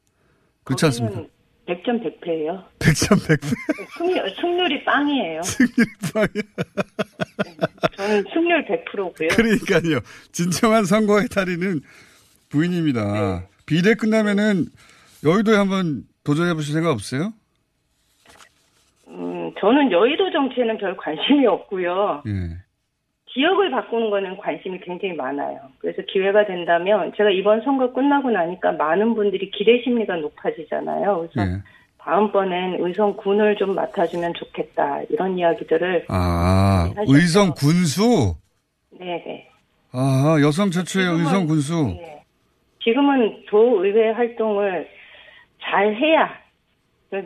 그렇지 않습니까? 100점 100패예요. 100점 100패. 승률, 승률이 빵이에요. 승률이 빵이야. 승률 100%고요. 그러니까요. 진정한 선거의 달인은 부인입니다. 비례 끝나면은 여의도에 한번 도전해 보실 생각 없어요? 음, 저는 여의도 정치에는 별 관심이 없고요. 예. 지역을 바꾸는 거는 관심이 굉장히 많아요. 그래서 기회가 된다면 제가 이번 선거 끝나고 나니까 많은 분들이 기대 심리가 높아지잖아요. 그래서 예. 다음번엔 의성 군을 좀 맡아주면 좋겠다 이런 이야기들을 아, 네, 하셨죠. 의성 군수? 네네. 아, 여성 최초의 지금은- 의성 군수. 네. 지금은 도의회 활동을 잘 해야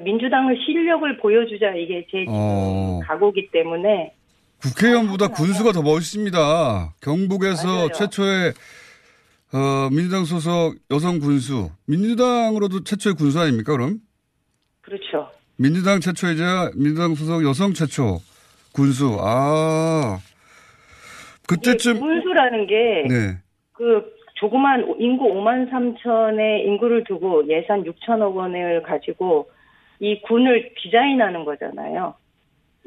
민주당의 실력을 보여주자 이게 제 어, 각오기 때문에 국회의원보다 군수가 더 멋있습니다. 경북에서 최초의 어, 민주당 소속 여성 군수. 민주당으로도 최초의 군수 아닙니까, 그럼? 그렇죠. 민주당 최초이자 민주당 소속 여성 최초 군수. 아. 그때쯤 군수라는 게 네. 그 조그만 인구 5만 3천의 인구를 두고 예산 6천억 원을 가지고 이 군을 디자인하는 거잖아요.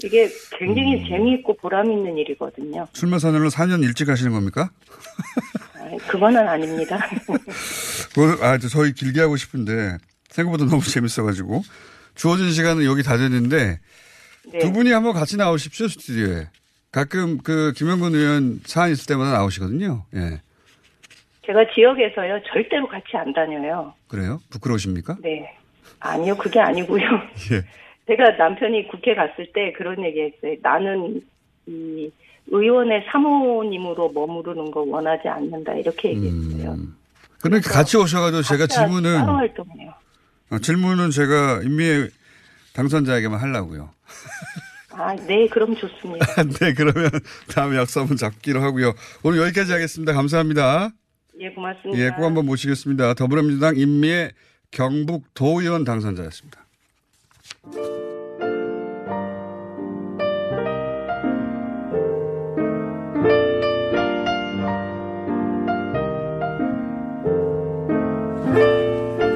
이게 굉장히 음. 재미있고 보람 있는 일이거든요. 출마 선언을 4년 일찍 하시는 겁니까? 아, 그거는 아닙니다. 아, 저 저희 길게 하고 싶은데 생각보다 너무 재밌어가지고 주어진 시간은 여기 다 됐는데 네. 두 분이 한번 같이 나오십시오 스튜디오에. 가끔 그 김영근 의원 사안 있을 때마다 나오시거든요. 예. 제가 지역에서요 절대로 같이 안 다녀요. 그래요? 부끄러우십니까? 네. 아니요, 그게 아니고요. 예. 제가 남편이 국회 갔을 때 그런 얘기 했어요. 나는 이 의원의 사모님으로 머무르는 거 원하지 않는다. 이렇게 얘기했어요. 그러니까 같이 오셔가지고 제가 질문은 따로 활동해요. 어, 질문은 제가 임미애 당선자에게만 하려고요. 아, 네, 그럼 좋습니다. 네, 그러면 다음에 약속 한번 잡기로 하고요. 오늘 여기까지 하겠습니다. 감사합니다. 예, 고맙습니다. 예, 꼭 한번 모시겠습니다. 더불어민주당 임미애 경북 도의원 당선자였습니다.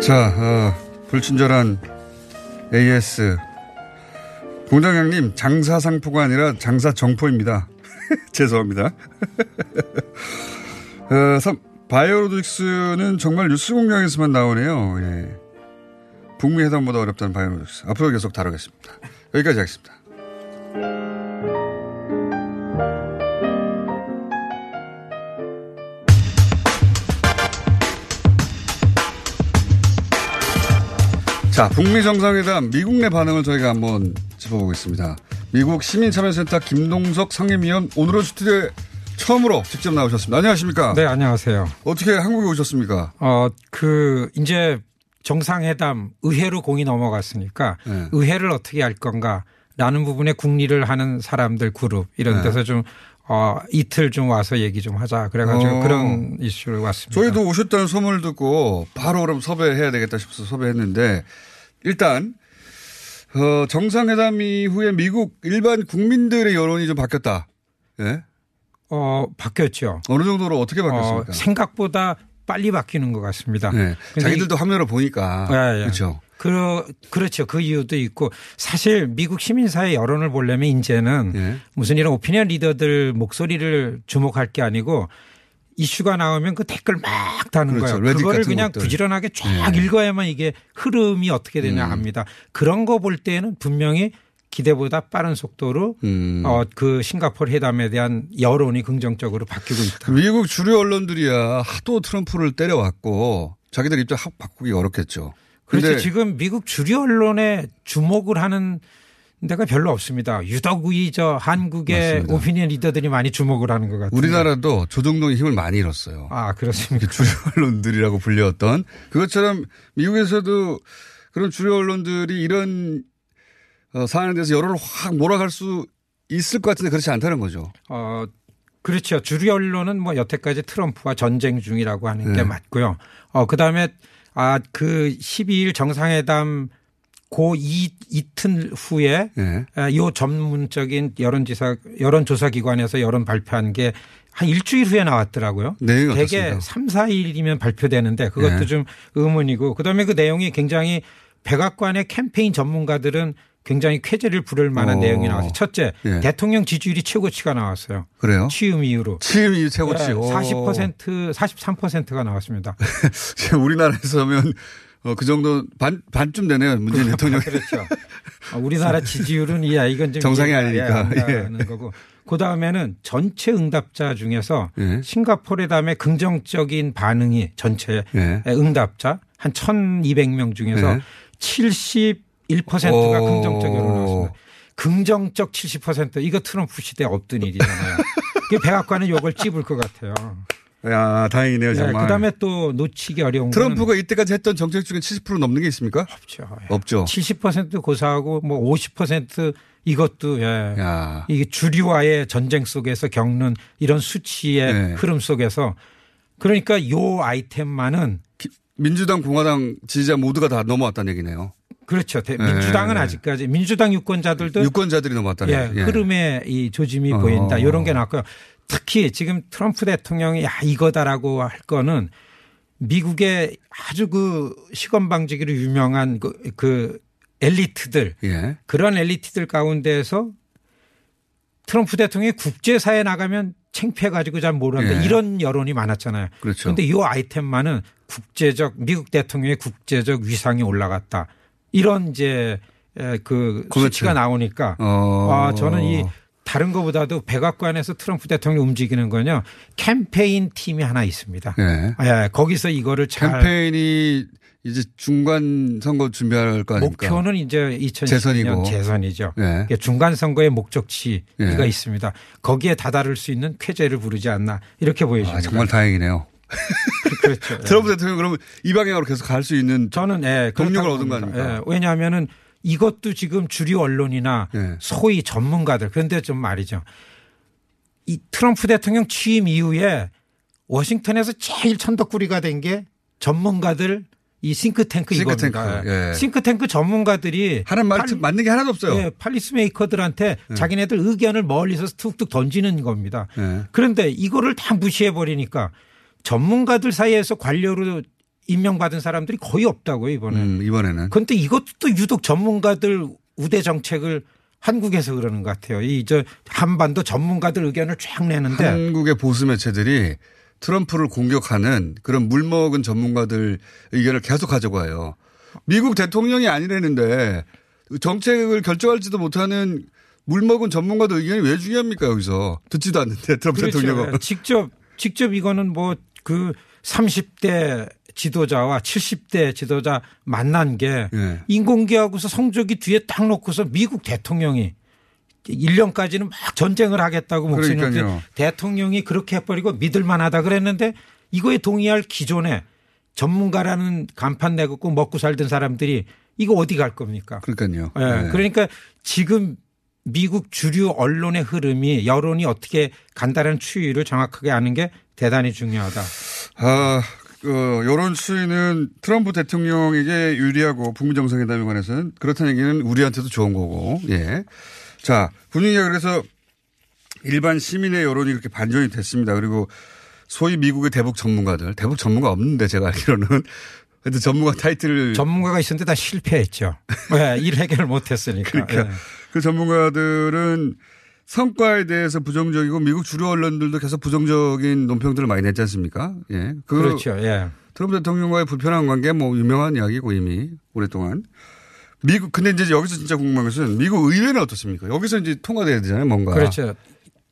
자, 어, 불친절한 AS. 공장장님, 장사 상포가 아니라 장사 정포입니다. 죄송합니다. 어, 삼- 바이오로직스는 정말 뉴스 공장에서만 나오네요. 예. 북미 회담보다 어렵다는 바이오로직스. 앞으로 계속 다루겠습니다. 여기까지 하겠습니다. 자, 북미 정상회담 미국 내 반응을 저희가 한번 짚어보겠습니다. 미국 시민참여센터 김동석 상임위원 오늘은 스튜디오에 처음으로 직접 나오셨습니다. 안녕하십니까? 네, 안녕하세요. 어떻게 한국에 오셨습니까? 어, 그, 이제 정상회담 의회로 공이 넘어갔으니까 네. 의회를 어떻게 할 건가 라는 부분에 국리를 하는 사람들 그룹 이런 네. 데서 좀 어, 이틀 좀 와서 얘기 좀 하자. 그래가지고 어. 그런 이슈를 왔습니다. 저희도 오셨다는 소문을 듣고 바로 그럼 섭외해야 되겠다 싶어서 섭외했는데 일단 어, 정상회담 이후에 미국 일반 국민들의 여론이 좀 바뀌었다. 예? 어, 바뀌었죠. 어느 정도로 어떻게 바뀌었습니까? 어, 생각보다 빨리 바뀌는 것 같습니다. 네. 자기들도 화면을 보니까. 예, 예. 그렇죠. 그, 그렇죠. 그 이유도 있고 사실 미국 시민사회 여론을 보려면 이제는 예. 무슨 이런 오피니언 리더들 목소리를 주목할 게 아니고 이슈가 나오면 그 댓글 막 다는 그렇죠. 거예요. 그거를 그냥 것들. 부지런하게 쫙 읽어야만 이게 흐름이 어떻게 되냐 음. 합니다. 그런 거 볼 때는 분명히 기대보다 빠른 속도로 음. 어, 그 싱가포르 회담에 대한 여론이 긍정적으로 바뀌고 있다. 미국 주류 언론들이야 하도 트럼프를 때려왔고 자기들 입장 확 바꾸기 어렵겠죠. 그렇죠. 지금 미국 주류 언론에 주목을 하는 데가 별로 없습니다. 유독 이저 한국의 맞습니다. 오피니언 리더들이 많이 주목을 하는 것 같아요. 우리나라도 조정동의 힘을 많이 잃었어요. 아 그렇습니까? 주류 언론들이라고 불렸던 그것처럼 미국에서도 그런 주류 언론들이 이런 어, 사안에 대해서 여론을 확 몰아갈 수 있을 것 같은데 그렇지 않다는 거죠. 어, 그렇죠. 주류 언론은 뭐 여태까지 트럼프와 전쟁 중이라고 하는 게 네. 맞고요. 어, 그 다음에 아, 그 12일 정상회담 고 이, 이틀 후에 예. 아, 요 전문적인 여론조사, 여론조사 기관에서 여론 발표한 게 한 일주일 후에 나왔더라고요. 내용이 대개 어떻습니까? 3, 4일이면 발표되는데 그것도 네. 좀 의문이고 그다음에 그 내용이 굉장히 백악관의 캠페인 전문가들은 굉장히 쾌재를 부를 만한 어. 내용이 나왔어요. 첫째, 예. 대통령 지지율이 최고치가 나왔어요. 그래요? 취임 이후로. 취임 이후 최고치. 네, 오. 40%, 43%가 나왔습니다. 우리나라에서면 어, 그 정도 반, 반쯤 되네요. 문재인 대통령. 그렇죠. 어, 우리나라 지지율은 이 이건 좀 정상이 아니니까. 안 가는 거고. 그 다음에는 전체 응답자 중에서 예. 싱가포르 담에 긍정적인 반응이 전체 예. 응답자 한 1,200명 중에서 예. 71%가 오. 긍정적으로 나왔습니다. 긍정적 70% 이거 트럼프 시대 없던 일이잖아요. 그 백악관은 요걸 찝을 것 같아요. 야, 다행이네요, 정말. 그 다음에 또 놓치기 어려운 트럼프가 이때까지 했던 정책 중에 70% 넘는 게 있습니까? 없죠. 없죠. 70% 고사하고 뭐 50% 이것도 예. 야. 이게 주류와의 전쟁 속에서 겪는 이런 수치의 네. 흐름 속에서 그러니까 요 아이템만은 민주당, 공화당 지지자 모두가 다 넘어왔다는 얘기네요. 그렇죠. 대- 네. 민주당은 아직까지 민주당 유권자들도 유권자들이 넘어왔다는 예. 예. 흐름의 이 조짐이 어. 보인다. 이런 게 나왔고요. 특히 지금 트럼프 대통령이 야 이거다라고 할 거는 미국의 아주 그 시건 방지기로 유명한 그, 그 엘리트들 예. 그런 엘리트들 가운데서 트럼프 대통령이 국제사회에 나가면 창피해가지고 잘 모르는데 예. 이런 여론이 많았잖아요. 그렇죠. 그런데 이 아이템만은 국제적 미국 대통령의 국제적 위상이 올라갔다. 이런 이제 에, 그 그렇죠. 수치가 나오니까 어. 아 저는 이 다른 것보다도 백악관에서 트럼프 대통령 움직이는 거는요 캠페인 팀이 하나 있습니다. 예. 아, 예, 거기서 이거를 잘 캠페인이 이제 중간 선거 준비할 거 아닙니까? 목표는 이제 2010년 재선이고. 재선이죠. 예. 그러니까 중간 선거의 목적치가 예. 있습니다. 거기에 다다를 수 있는 쾌재를 부르지 않나 이렇게 보여집니다. 아, 정말 다행이네요. 그렇죠. 예. 트럼프 대통령 그러면 이 방향으로 계속 갈 수 있는 저는 예, 동력을 얻은 거. 아닙니까? 예, 왜냐하면은 이것도 지금 주류 언론이나 예. 소위 전문가들 그런데 좀 말이죠. 이 트럼프 대통령 취임 이후에 워싱턴에서 제일 천덕꾸리가 된 게 전문가들 이 싱크탱크 싱크탱크, 이겁니다. 예. 싱크탱크 전문가들이 하는 말 맞는 게 하나도 없어요. 예, 팔리스 메이커들한테 예. 자기네들 의견을 멀리서 툭툭 던지는 겁니다. 예. 그런데 이거를 다 무시해 버리니까 전문가들 사이에서 관료로 임명받은 사람들이 거의 없다고요 이번에. 음, 이번에는. 그런데 이것도 또 유독 전문가들 우대 정책을 한국에서 그러는 것 같아요. 이저 한반도 전문가들 의견을 쫙 내는데 한국의 보수 매체들이 트럼프를 공격하는 그런 물먹은 전문가들 의견을 계속 가져가요. 미국 대통령이 아니라는데 정책을 결정할지도 못하는 물먹은 전문가들 의견이 왜 중요합니까 여기서 듣지도 않는데 트럼프 그렇죠. 대통령은 직접 직접 이거는 뭐 그 30대 지도자와 70대 지도자 만난 게 예. 인공기하고서 성적이 뒤에 딱 놓고서 미국 대통령이 1년까지는 막 전쟁을 하겠다고. 냈는데 대통령이 그렇게 해버리고 믿을만 하다 그랬는데 이거에 동의할 기존에 전문가라는 간판 내갖고 먹고 살던 사람들이 이거 어디 갈 겁니까? 그러니까요. 예, 네. 그러니까 지금 미국 주류 언론의 흐름이 여론이 어떻게 간다는 추이를 정확하게 아는 게 대단히 중요하다. 아, 어, 여론 추이는 트럼프 대통령에게 유리하고 북미 정상회담에 관해서는 그렇다는 얘기는 우리한테도 좋은 거고, 예. 자, 분위기가 그래서 일반 시민의 여론이 그렇게 반전이 됐습니다. 그리고 소위 미국의 대북 전문가들, 대북 전문가 없는데 제가 알기로는 하여튼 전문가 타이틀을. 전문가가 있었는데 다 실패했죠. 네, 일 해결을 못했으니까. 그러니까 네. 그 전문가들은 성과에 대해서 부정적이고 미국 주류 언론들도 계속 부정적인 논평들을 많이 냈지 않습니까? 예. 그 그렇죠. 예. 트럼프 대통령과의 불편한 관계 뭐 유명한 이야기고 이미 오랫동안. 미국 근데 이제 여기서 진짜 궁금한 것은 미국 의회는 어떻습니까? 여기서 이제 통과돼야 되잖아요, 뭔가. 그렇죠.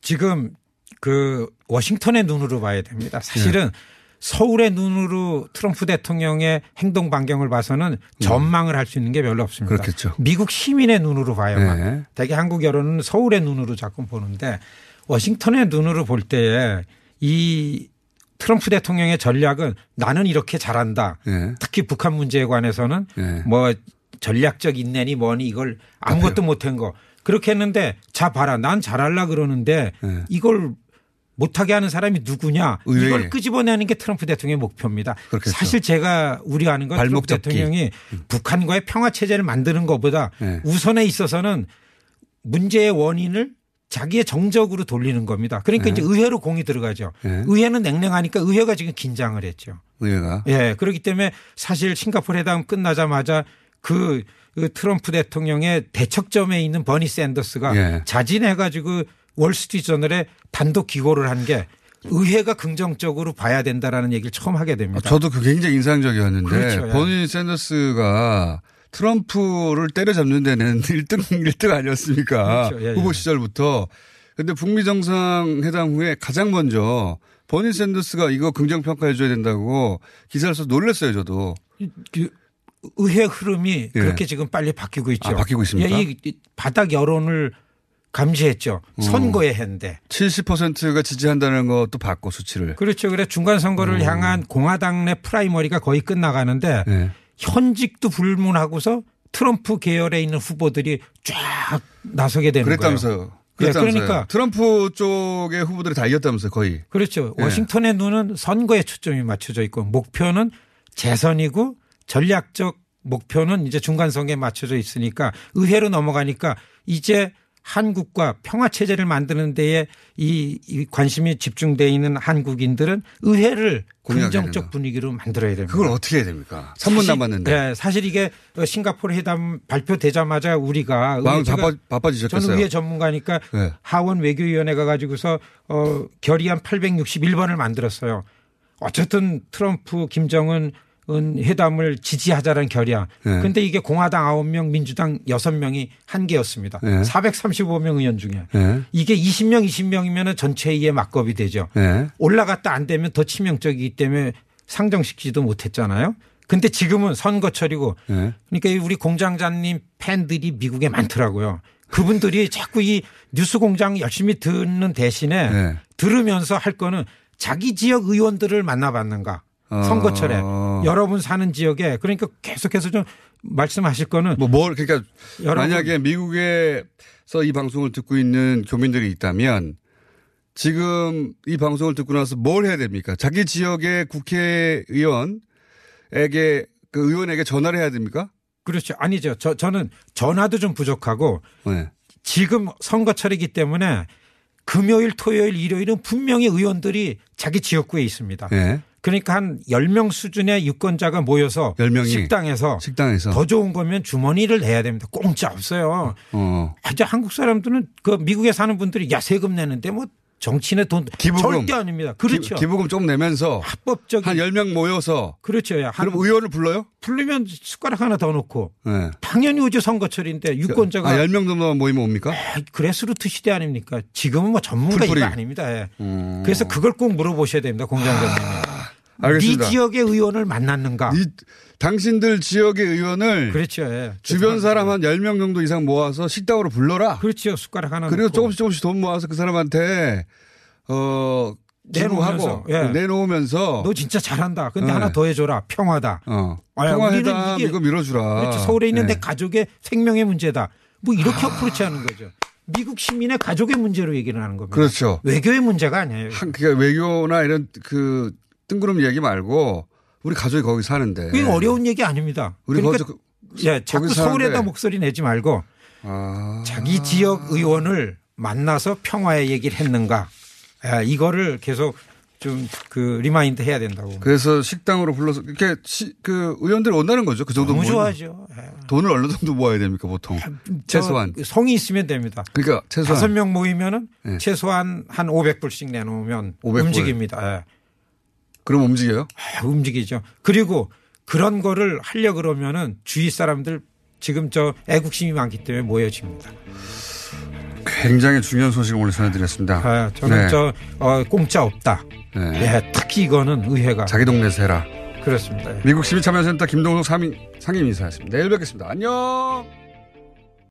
지금 그 워싱턴의 눈으로 봐야 됩니다. 사실은 네. 서울의 눈으로 트럼프 대통령의 행동 반경을 봐서는 전망을 할 수 있는 게 별로 없습니다. 음. 그렇겠죠. 미국 시민의 눈으로 봐야만. 네. 대개 한국 여론은 서울의 눈으로 자꾸 보는데 워싱턴의 눈으로 볼 때에 이 트럼프 대통령의 전략은 나는 이렇게 잘한다. 네. 특히 북한 문제에 관해서는 네. 뭐 전략적 인내니 뭐니 이걸 아무것도 못한 거 그렇게 했는데 자 봐라 난 잘할라 그러는데 이걸 못하게 하는 사람이 누구냐 의외에. 이걸 끄집어내는 게 트럼프 대통령의 목표입니다. 그렇겠죠. 사실 제가 우려하는 건 트럼프 잡기. 대통령이 북한과의 평화 체제를 만드는 것보다 네. 우선에 있어서는 문제의 원인을 자기의 정적으로 돌리는 겁니다. 그러니까 네. 이제 의회로 공이 들어가죠. 네. 의회는 냉랭하니까 의회가 지금 긴장을 했죠. 의회가. 예, 그렇기 때문에 사실 싱가포르 회담 끝나자마자 그, 그 트럼프 대통령의 대척점에 있는 버니 샌더스가 예. 자진해가지고 월스트리트저널에 단독 기고를 한 게 의회가 긍정적으로 봐야 된다라는 얘기를 처음 하게 됩니다. 저도 그 굉장히 인상적이었는데 그렇죠. 예. 버니 샌더스가 트럼프를 때려잡는 데는 1등, 1등 아니었습니까? 그렇죠. 예, 후보 예. 시절부터. 근데 북미 정상회담 후에 가장 먼저 버니 샌더스가 이거 긍정 평가해 줘야 된다고 기사를 써서 놀랐어요, 저도. 그 의회 흐름이 예. 그렇게 지금 빨리 바뀌고 있죠. 아, 바뀌고 있습니까? 예, 이- 이 바닥 여론을 감지했죠. 어. 선거에 했는데. 70%가 지지한다는 것도 봤고, 수치를. 그렇죠. 그래 중간 선거를 음. 향한 공화당 내 프라이머리가 거의 끝나가는데 네. 현직도 불문하고서 트럼프 계열에 있는 후보들이 쫙 나서게 되는 그랬다면서요. 거예요. 예, 그랬다면서요. 그러니까 트럼프 쪽의 후보들이 다 이겼다면서요, 거의. 그렇죠. 예. 워싱턴의 눈은 선거에 초점이 맞춰져 있고 목표는 재선이고 전략적 목표는 이제 중간 선거에 맞춰져 있으니까 의회로 넘어가니까 이제 한국과 평화 체제를 만드는 데에 이, 이 관심이 집중돼 있는 한국인들은 의회를 긍정적. 분위기로 만들어야 됩니다. 그걸 어떻게 해야 됩니까? 3분 사실- 남았는데. 네, 사실 이게 싱가포르 회담 발표되자마자 우리가 마음 바빠, 바빠지셨겠어요. 저는 의회 전문가니까 네. 하원 외교위원회가 가지고서 어 결의안 861번을 만들었어요. 어쨌든 트럼프 김정은 은 회담을 지지하자는 결의안. 네. 근데 이게 공화당 9명, 민주당 6명이 한 개였습니다. 네. 435명 의원 중에. 네. 이게 20명, 20명이면 전체 의회 막겁이 되죠. 네. 올라갔다 안 되면 더 치명적이기 때문에 상정시키지도 못했잖아요. 근데 지금은 선거철이고 네. 그러니까 우리 공장장님 팬들이 미국에 많더라고요. 그분들이 자꾸 이 뉴스 공장 열심히 듣는 대신에 네. 들으면서 할 거는 자기 지역 의원들을 만나봤는가. 어. 선거철에 여러분 사는 지역에 그러니까 계속해서 좀 말씀하실 거는 뭐, 뭘, 그러니까 만약에 미국에서 이 방송을 듣고 있는 교민들이 있다면 지금 이 방송을 듣고 나서 뭘 해야 됩니까? 자기 지역의 국회의원에게 그 의원에게 전화를 해야 됩니까? 그렇죠. 아니죠. 저, 저는 전화도 좀 부족하고 네. 지금 선거철이기 때문에 금요일, 토요일, 일요일은 분명히 의원들이 자기 지역구에 있습니다. 네. 그러니까 한 10명 수준의 유권자가 모여서 10명이 식당에서 식당에서 더 좋은 거면 주머니를 내야 됩니다. 공짜 없어요. 어. 아주 한국 사람들은 그 미국에 사는 분들이 야 세금 내는데 뭐 정치는 돈 기부금. 절대 아닙니다. 그렇죠. 기, 부금좀 내면서 합법적인 한 10명 모여서 그렇죠. 야, 한- 그럼 의원을 불러요? 부르면 숟가락 하나 더 놓고 네. 당연히 오죠 선거철인데 유권자가 아, 10명 정도만 모이면 옵니까? 그레스루트 시대 아닙니까? 지금은 뭐 전문가. 이거 아닙니다. 예. 음. 그래서 그걸 꼭 물어보셔야 됩니다. 공장장님. 알겠습니다. 네 지역의 의원을 만났는가? 이, 당신들 지역의 의원을 그렇죠. 예. 주변 사람 한 10명 정도 이상 모아서 식당으로 불러라. 그렇죠. 숟가락 하나 그리고 놓고. 조금씩 조금씩 돈 모아서 그 사람한테 어 내놓으면서, 예. 내놓으면서 너 진짜 잘한다. 근데 네. 하나 더 해줘라. 평화다. 어. 평화회담 이거 밀어주라. 그렇죠. 서울에 있는 네. 내 가족의 생명의 문제다. 뭐 이렇게 approach 하는 거죠. 미국 시민의 가족의 문제로 얘기를 하는 겁니다. 그렇죠. 외교의 문제가 아니에요. 한, 그러니까 외교나 이런 그 뜬구름 얘기 말고 우리 가족이 거기 사는데. 그게 어려운 얘기 아닙니다. 우리 그러니까 거기 예, 자꾸 서울에다 사는데. 목소리 내지 말고 아. 자기 지역 의원을 만나서 평화의 얘기를 했는가. 예, 이거를 계속 좀 그 remind 해야 된다고. 그래서 식당으로 불러서 이렇게 시- 그 의원들 온다는 거죠. 그 정도 너무. 좋아하죠. 예. 돈을 어느 정도 모아야 됩니까 보통 저 최소한. 성이 있으면 됩니다. 그러니까 최소한 다섯 명 모이면은 네. 최소한 한 500불씩 내놓으면 500 불. 움직입니다. 예. 그럼 움직여요? 아, 움직이죠. 그리고 그런 거를 하려 그러면은 주위 사람들 지금 저 애국심이 많기 때문에 모여집니다. 굉장히 중요한 소식을 오늘 전해드렸습니다. 아, 저는 네. 저 어, 공짜 없다. 네. 예, 특히 이거는 의회가 자기 동네에서 해라. 그렇습니다. 예. 미국 시민참여센터 김동석 상임, 상임이사였습니다. 내일 뵙겠습니다. 안녕!